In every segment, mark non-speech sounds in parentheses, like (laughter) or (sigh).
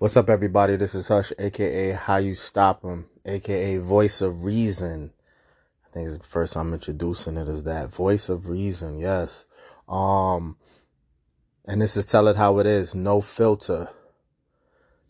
What's up, everybody? This is Hush, aka How You Stop 'Em, aka Voice of Reason. I think it's the first time I'm introducing it as that Voice of Reason. Yes. Um, and this is Tell It How It Is, no filter.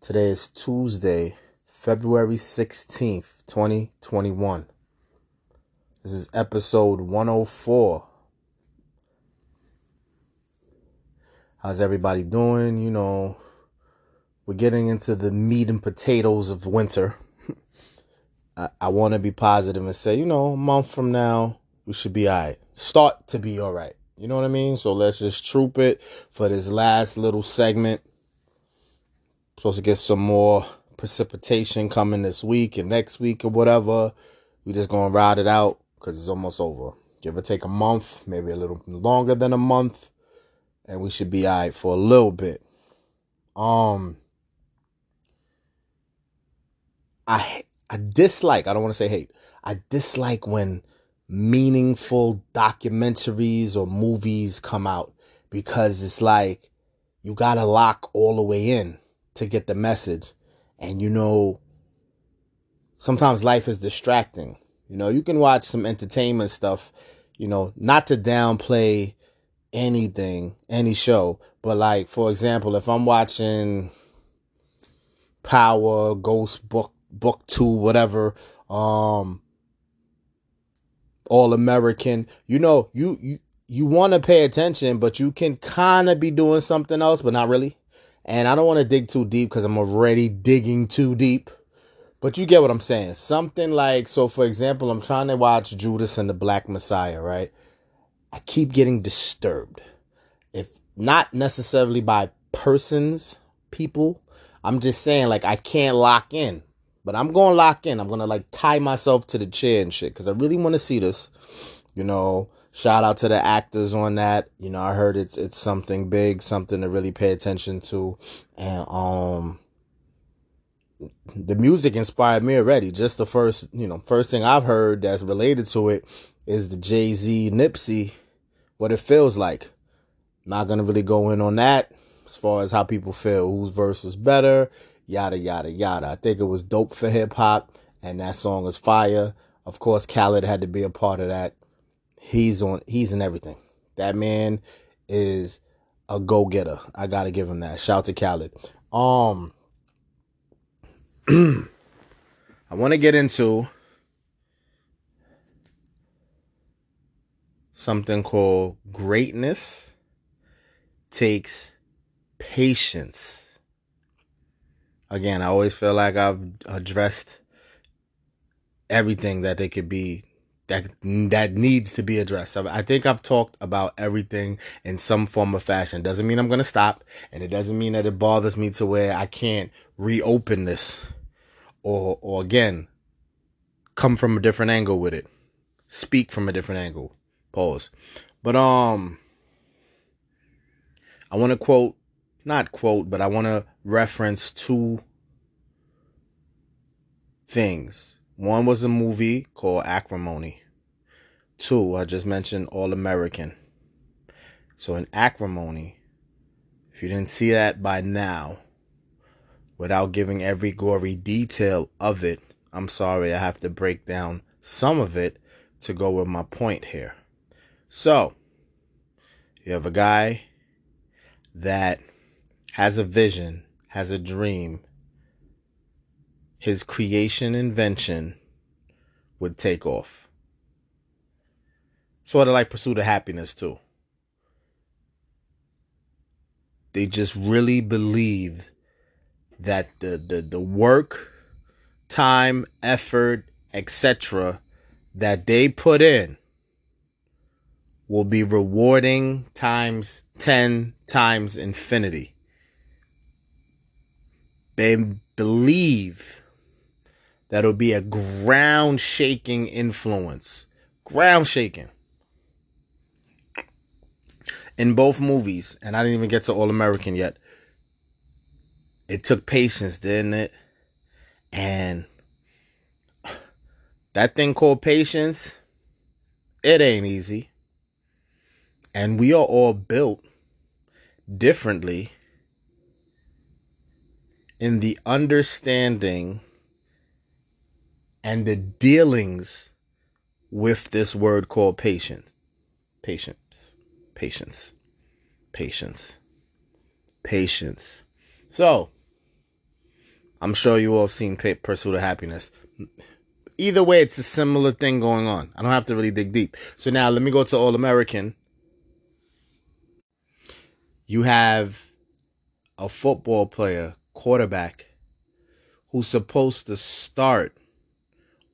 Today is Tuesday, February 16th, 2021. This is episode 104. How's everybody doing? You know, we're getting into the meat and potatoes of winter. I, I want to be positive and say, you know, a month from now, we should be all right. Start to be all right. You know what I mean? So let's just troop it for this last little segment. Supposed to get some more precipitation coming this week and next week or whatever. We just gonna ride it out because it's almost over. Give or take a month, maybe a little longer than a month, and we should be all right for a little bit. Um, I I dislike. I don't want to say hate. I dislike when meaningful documentaries or movies come out because it's like you gotta lock all the way in to get the message, and you know sometimes life is distracting. You know, you can watch some entertainment stuff, you know, not to downplay anything, any show, but like for example, if I'm watching Power, Ghost Book book two, whatever, um, All American. You know, you you you want to pay attention, but you can kind of be doing something else, but not really. And I don't want to dig too deep because I'm already digging too deep. But you get what I'm saying. Something like, so for example, I'm trying to watch Judas and the Black Messiah, right? I keep getting disturbed. If not necessarily by persons, people, I'm just saying, like, I can't lock in. But I'm going to lock in. I'm going to like tie myself to the chair and shit because I really want to see this. You know, shout out to the actors on that. You know, I heard it's it's something big, something to really pay attention to. And um the music inspired me already. Just the first, you know, first thing I've heard that's related to it is the Jay-Z Nipsey what it feels like. Not going to really go in on that as far as how people feel, whose verse was better yada yada yada. I think it was dope for hip hop, and that song was fire. Of course, Khaled had to be a part of that. He's on. He's in everything. That man is a go getter. I gotta give him that. Shout to Khaled. Um, (clears throat) I want to get into something called greatness takes patience again, I always feel like I've addressed everything that they could be that that needs to be addressed. I think I've talked about everything in some form of fashion. Doesn't mean I'm going to stop, and it doesn't mean that it bothers me to where I can't reopen this or or again come from a different angle with it. Speak from a different angle. Pause. But um I want to quote not quote, but I want to reference two things. One was a movie called Acrimony. Two, I just mentioned All American. So in Acrimony, if you didn't see that by now, without giving every gory detail of it, I'm sorry, I have to break down some of it to go with my point here. So, you have a guy that has a vision, has a dream, his creation invention would take off. Sort of like Pursuit of Happiness, too. They just really believed that the, the, the work, time, effort, etc., that they put in will be rewarding times 10 times infinity. They believe that it'll be a ground shaking influence. Ground shaking. In both movies, and I didn't even get to All American yet. It took patience, didn't it? And that thing called patience, it ain't easy. And we are all built differently in the understanding and the dealings with this word called patience. Patience. Patience. Patience. Patience. So, I'm sure you all have seen Pursuit of Happiness. Either way, it's a similar thing going on. I don't have to really dig deep. So now let me go to All American. You have a football player, quarterback, who's supposed to start,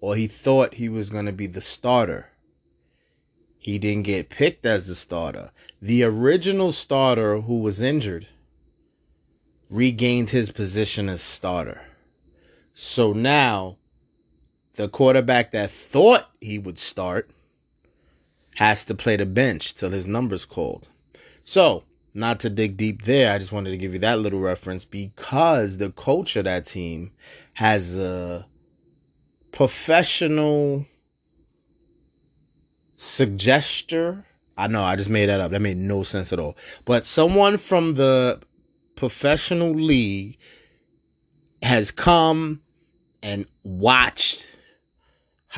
or he thought he was going to be the starter. He didn't get picked as the starter. The original starter who was injured regained his position as starter. So now the quarterback that thought he would start has to play the bench till his number's called. So, not to dig deep there, I just wanted to give you that little reference because the coach of that team has a professional suggester. I know I just made that up. That made no sense at all. But someone from the professional league has come and watched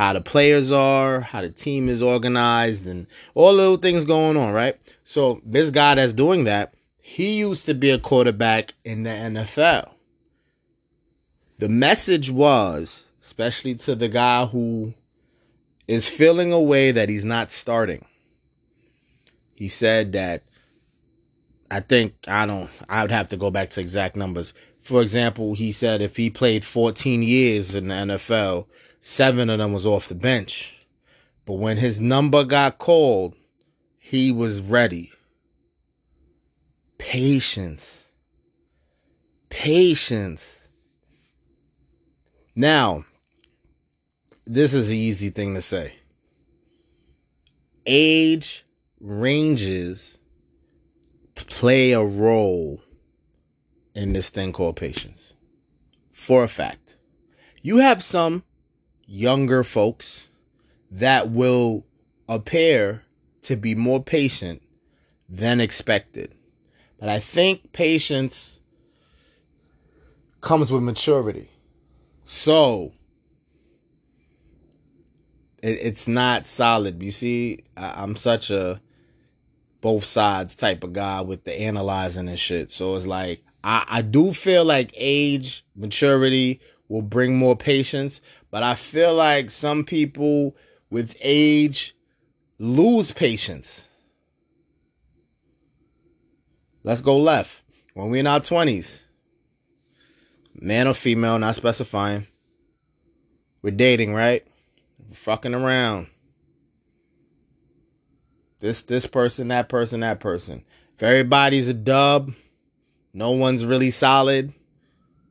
how the players are, how the team is organized, and all little things going on, right? So this guy that's doing that, he used to be a quarterback in the NFL. The message was, especially to the guy who is feeling a way that he's not starting. He said that I think I don't. I would have to go back to exact numbers. For example, he said if he played 14 years in the NFL, seven of them was off the bench. But when his number got called, he was ready. Patience. Patience. Now, this is an easy thing to say. Age ranges play a role in this thing called patience. For a fact. You have some younger folks that will appear to be more patient than expected. But I think patience comes with maturity. So it, it's not solid. You see, I, I'm such a both sides type of guy with the analyzing and shit. So it's like I, I do feel like age, maturity will bring more patience, but I feel like some people with age lose patience. Let's go left. When we're in our 20s, man or female, not specifying, we're dating, right? We're fucking around this this person, that person, that person. If everybody's a dub, no one's really solid.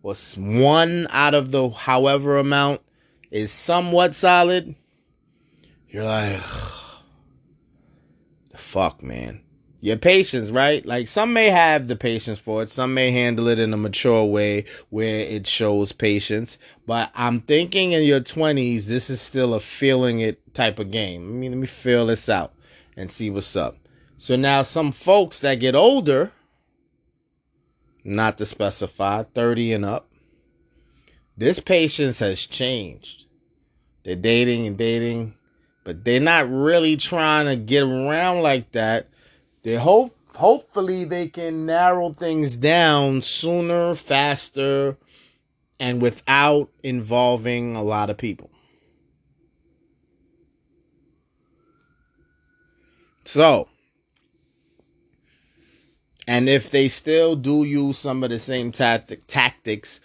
Or one out of the however amount is somewhat solid. You're like, (sighs) fuck, man. Your patience, right? Like some may have the patience for it. Some may handle it in a mature way where it shows patience. But I'm thinking in your 20s, this is still a feeling it type of game. I mean, let me feel this out and see what's up. So now some folks that get older, not to specify, 30 and up, this patience has changed. They're dating and dating, but they're not really trying to get around like that. They hope hopefully they can narrow things down sooner, faster, and without involving a lot of people. So, and if they still do use some of the same tactic, tactics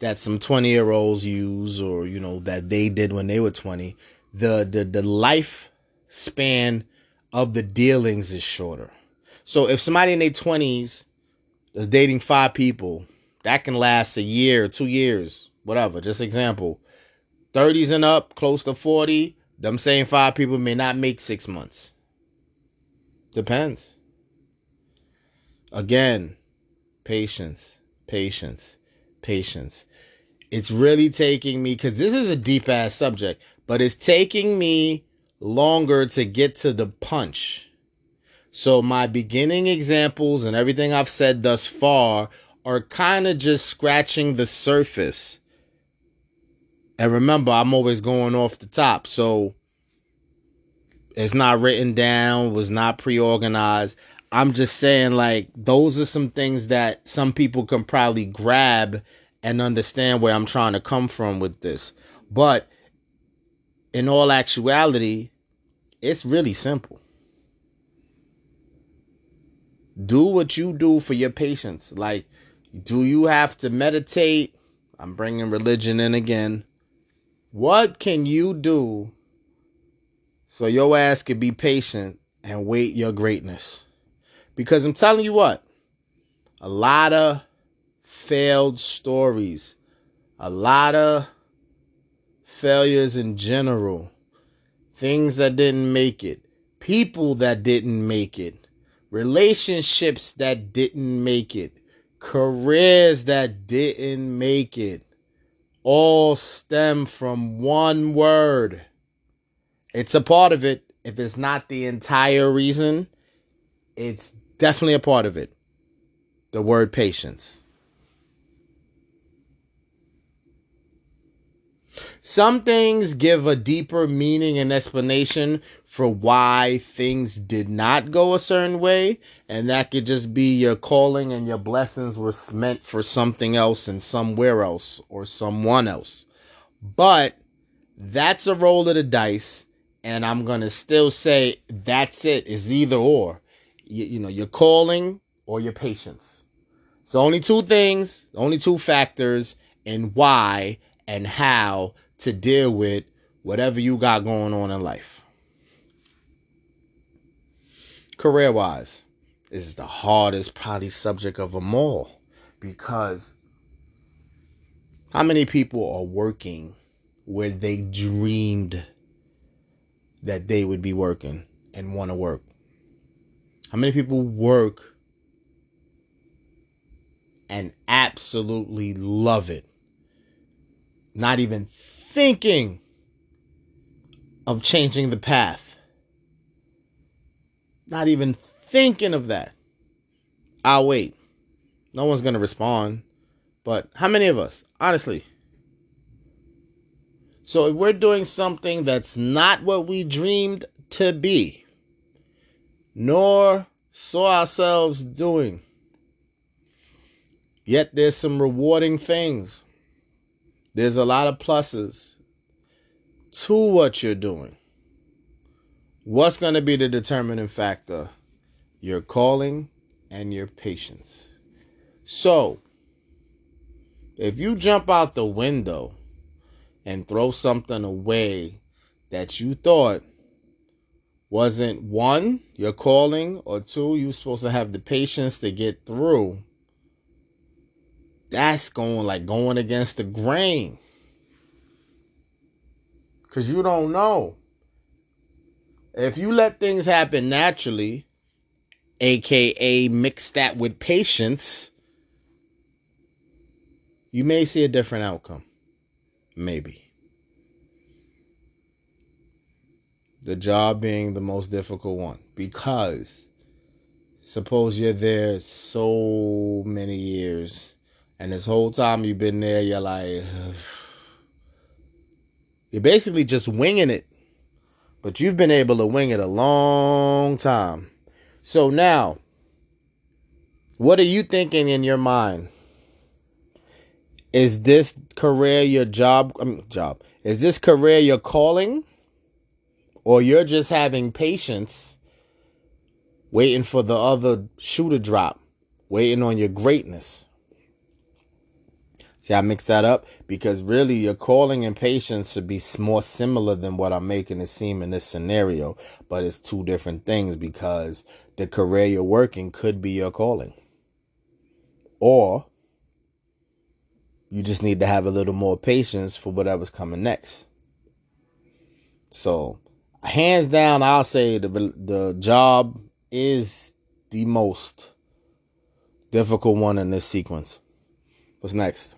that some 20 year olds use or, you know, that they did when they were 20, the, the, the life span of the dealings is shorter. So if somebody in their 20s is dating five people, that can last a year, two years, whatever. Just example. 30s and up, close to 40, them same five people may not make six months. Depends. Again, patience, patience, patience. It's really taking me, because this is a deep ass subject, but it's taking me longer to get to the punch. So my beginning examples and everything I've said thus far are kind of just scratching the surface. And remember, I'm always going off the top. So it's not written down, was not pre organized. I'm just saying, like, those are some things that some people can probably grab and understand where I'm trying to come from with this. But in all actuality, it's really simple. Do what you do for your patience. Like, do you have to meditate? I'm bringing religion in again. What can you do so your ass can be patient and wait your greatness? Because I'm telling you what, a lot of failed stories, a lot of failures in general, things that didn't make it, people that didn't make it, relationships that didn't make it, careers that didn't make it, all stem from one word. It's a part of it. If it's not the entire reason, it's definitely a part of it. The word patience. Some things give a deeper meaning and explanation for why things did not go a certain way, and that could just be your calling and your blessings were meant for something else and somewhere else or someone else. But that's a roll of the dice, and I'm gonna still say that's it. It's either or. You, you know, your calling or your patience. So only two things, only two factors, and why and how to deal with whatever you got going on in life. Career wise, this is the hardest probably subject of them all because how many people are working where they dreamed that they would be working and want to work? How many people work and absolutely love it? Not even thinking of changing the path. Not even thinking of that. I'll wait. No one's going to respond. But how many of us, honestly? So if we're doing something that's not what we dreamed to be, nor saw ourselves doing, yet there's some rewarding things there's a lot of pluses to what you're doing. What's going to be the determining factor? Your calling and your patience. So, if you jump out the window and throw something away that you thought wasn't one, your calling, or two, you're supposed to have the patience to get through that's going like going against the grain. Cause you don't know. If you let things happen naturally, aka mix that with patience, you may see a different outcome. Maybe. The job being the most difficult one. Because suppose you're there so many years and this whole time you've been there, you're like, (sighs) you're basically just winging it. But you've been able to wing it a long time. So now, what are you thinking in your mind? Is this career your job? I mean, job. Is this career your calling? Or you're just having patience, waiting for the other shoe to drop, waiting on your greatness? See, I mix that up because really your calling and patience should be more similar than what I'm making it seem in this scenario. But it's two different things because the career you're working could be your calling. Or you just need to have a little more patience for whatever's coming next. So, hands down, I'll say the the job is the most difficult one in this sequence. What's next?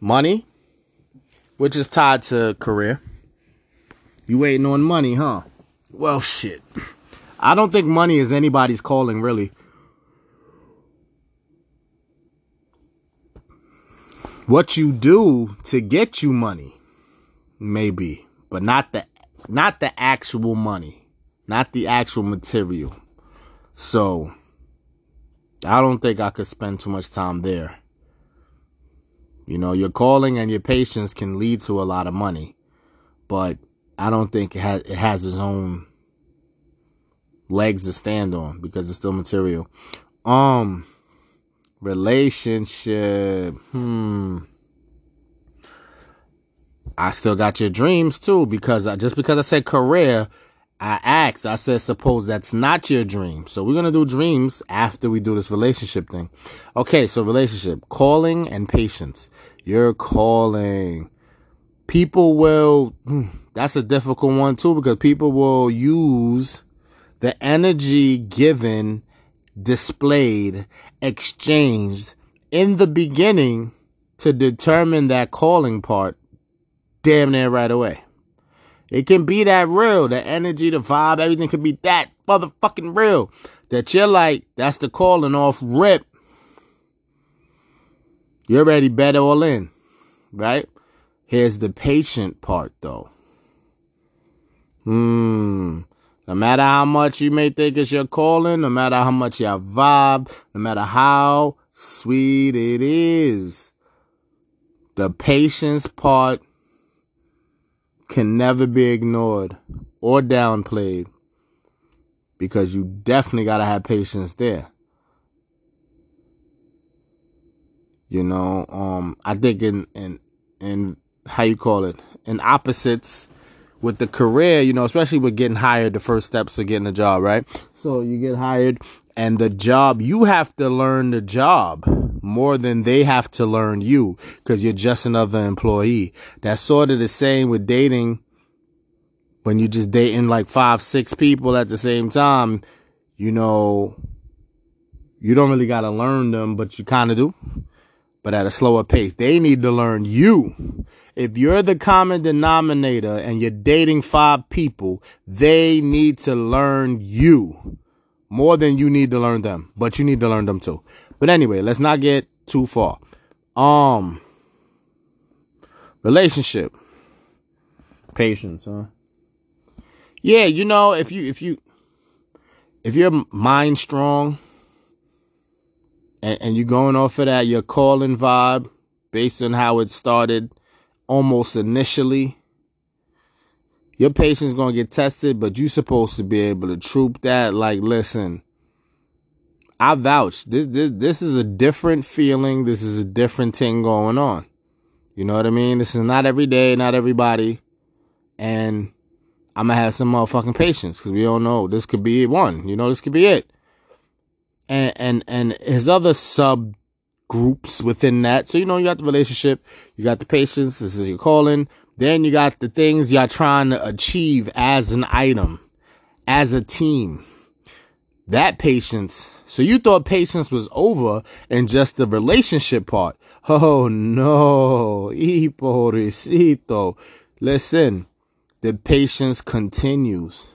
Money, which is tied to career. You waiting on money, huh? Well, shit. I don't think money is anybody's calling, really. what you do to get you money, maybe, but not the not the actual money, not the actual material. So I don't think I could spend too much time there. You know, your calling and your patience can lead to a lot of money, but I don't think it has it has its own legs to stand on because it's still material. Um, relationship. Hmm. I still got your dreams too because I, just because I said career, I asked. I said, suppose that's not your dream. So we're gonna do dreams after we do this relationship thing. Okay, so relationship, calling and patience. You're calling. People will. Hmm, that's a difficult one too because people will use the energy given, displayed, exchanged in the beginning to determine that calling part damn near right away. It can be that real. The energy, the vibe, everything can be that motherfucking real. That you're like, that's the calling off rip. You're ready, bet all in. Right? Here's the patient part though. Hmm. No matter how much you may think it's your calling, no matter how much your vibe, no matter how sweet it is, the patience part can never be ignored or downplayed because you definitely got to have patience there. You know, um, I think in, in, in how you call it, in opposites, with the career, you know, especially with getting hired, the first steps of getting a job, right? So you get hired and the job, you have to learn the job more than they have to learn you because you're just another employee. That's sort of the same with dating. When you're just dating like five, six people at the same time, you know, you don't really got to learn them, but you kind of do, but at a slower pace. They need to learn you if you're the common denominator and you're dating five people, they need to learn you more than you need to learn them, but you need to learn them too. But anyway, let's not get too far. Um, relationship, patience, huh? Yeah, you know, if you if you if your mind strong and, and you're going off of that, your calling vibe based on how it started almost initially. Your patient's gonna get tested, but you supposed to be able to troop that. Like, listen, I vouch. This this this is a different feeling. This is a different thing going on. You know what I mean? This is not every day, not everybody, and I'm gonna have some motherfucking patience because we don't know. This could be one. You know, this could be it. And and and his other sub groups within that. So, you know, you got the relationship, you got the patience, this is your calling. Then you got the things y'all trying to achieve as an item, as a team. That patience. So you thought patience was over and just the relationship part. (laughs) Oh no, y pobrecito. Listen, the patience continues.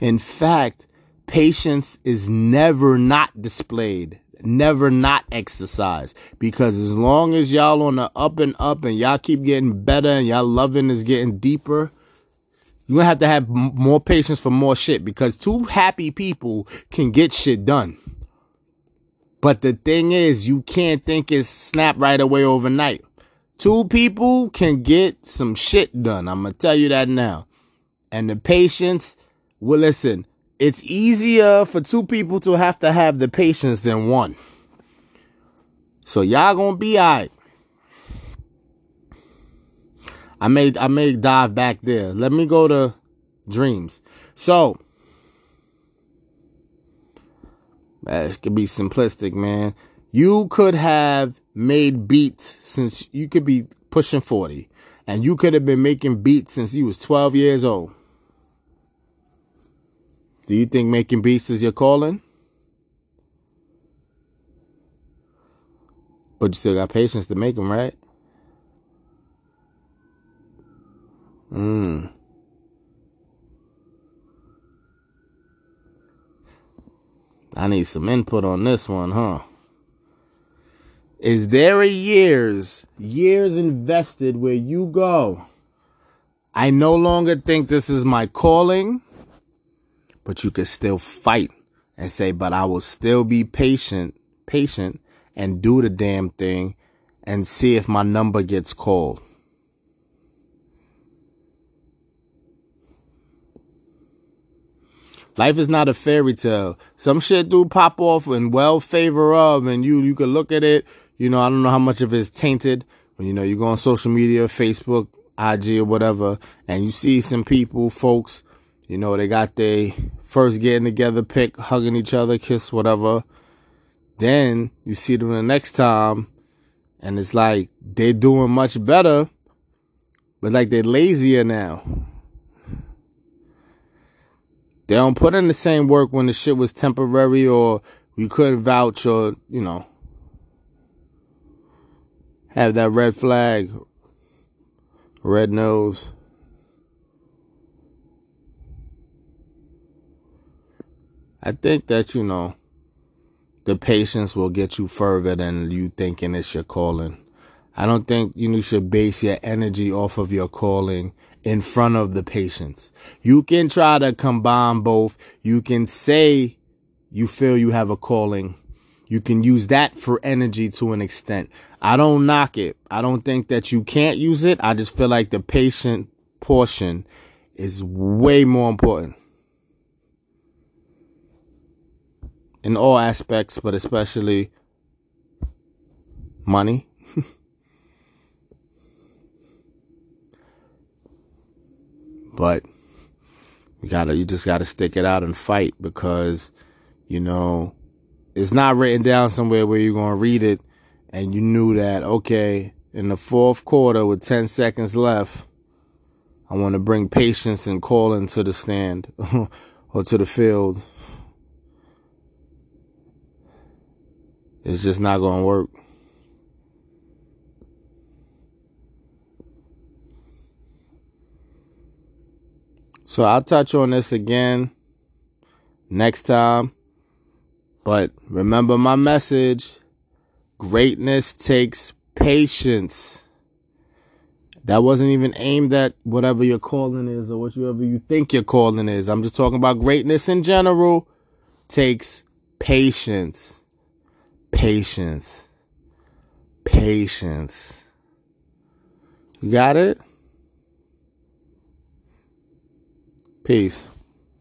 In fact, patience is never not displayed never not exercise. Because as long as y'all on the up and up and y'all keep getting better and y'all loving is getting deeper you're gonna have to have m- more patience for more shit. Because two happy people can get shit done. But the thing is you can't think it's snap right away overnight. Two people can get some shit done. I'm gonna tell you that now. And the patience well listen it's easier for two people to have to have the patience than one. So y'all gonna be alright. I may I may dive back there. Let me go to dreams. So it could be simplistic, man. You could have made beats since you could be pushing 40. And you could have been making beats since you was 12 years old. Do you think making beats is your calling? But you still got patience to make them, right? Hmm. I need some input on this one, huh? Is there a years, years invested where you go? I no longer think this is my calling, but you can still fight and say, but I will still be patient, patient and do the damn thing and see if my number gets called. Life is not a fairy tale. Some shit do pop off in well favor of, and you you can look at it. You know, I don't know how much of it is tainted. When you know you go on social media, Facebook, IG, or whatever, and you see some people, folks, you know, they got their first getting together pick, hugging each other, kiss, whatever. Then you see them the next time, and it's like they're doing much better, but like they're lazier now. They don't put in the same work when the shit was temporary or you couldn't vouch or, you know, have that red flag, red nose. I think that, you know, the patience will get you further than you thinking it's your calling. I don't think you should base your energy off of your calling in front of the patience. You can try to combine both. You can say you feel you have a calling. You can use that for energy to an extent. I don't knock it. I don't think that you can't use it. I just feel like the patient portion is way more important in all aspects, but especially money. (laughs) But you gotta, you just gotta stick it out and fight because, you know, it's not written down somewhere where you're gonna read it and you knew that, okay, in the fourth quarter with 10 seconds left, I want to bring patience and call into the stand (laughs) or to the field. It's just not going to work. So I'll touch on this again next time. But remember my message greatness takes patience. That wasn't even aimed at whatever your calling is or whatever you think your calling is. I'm just talking about greatness in general takes patience. Patience. Patience. You got it? Peace.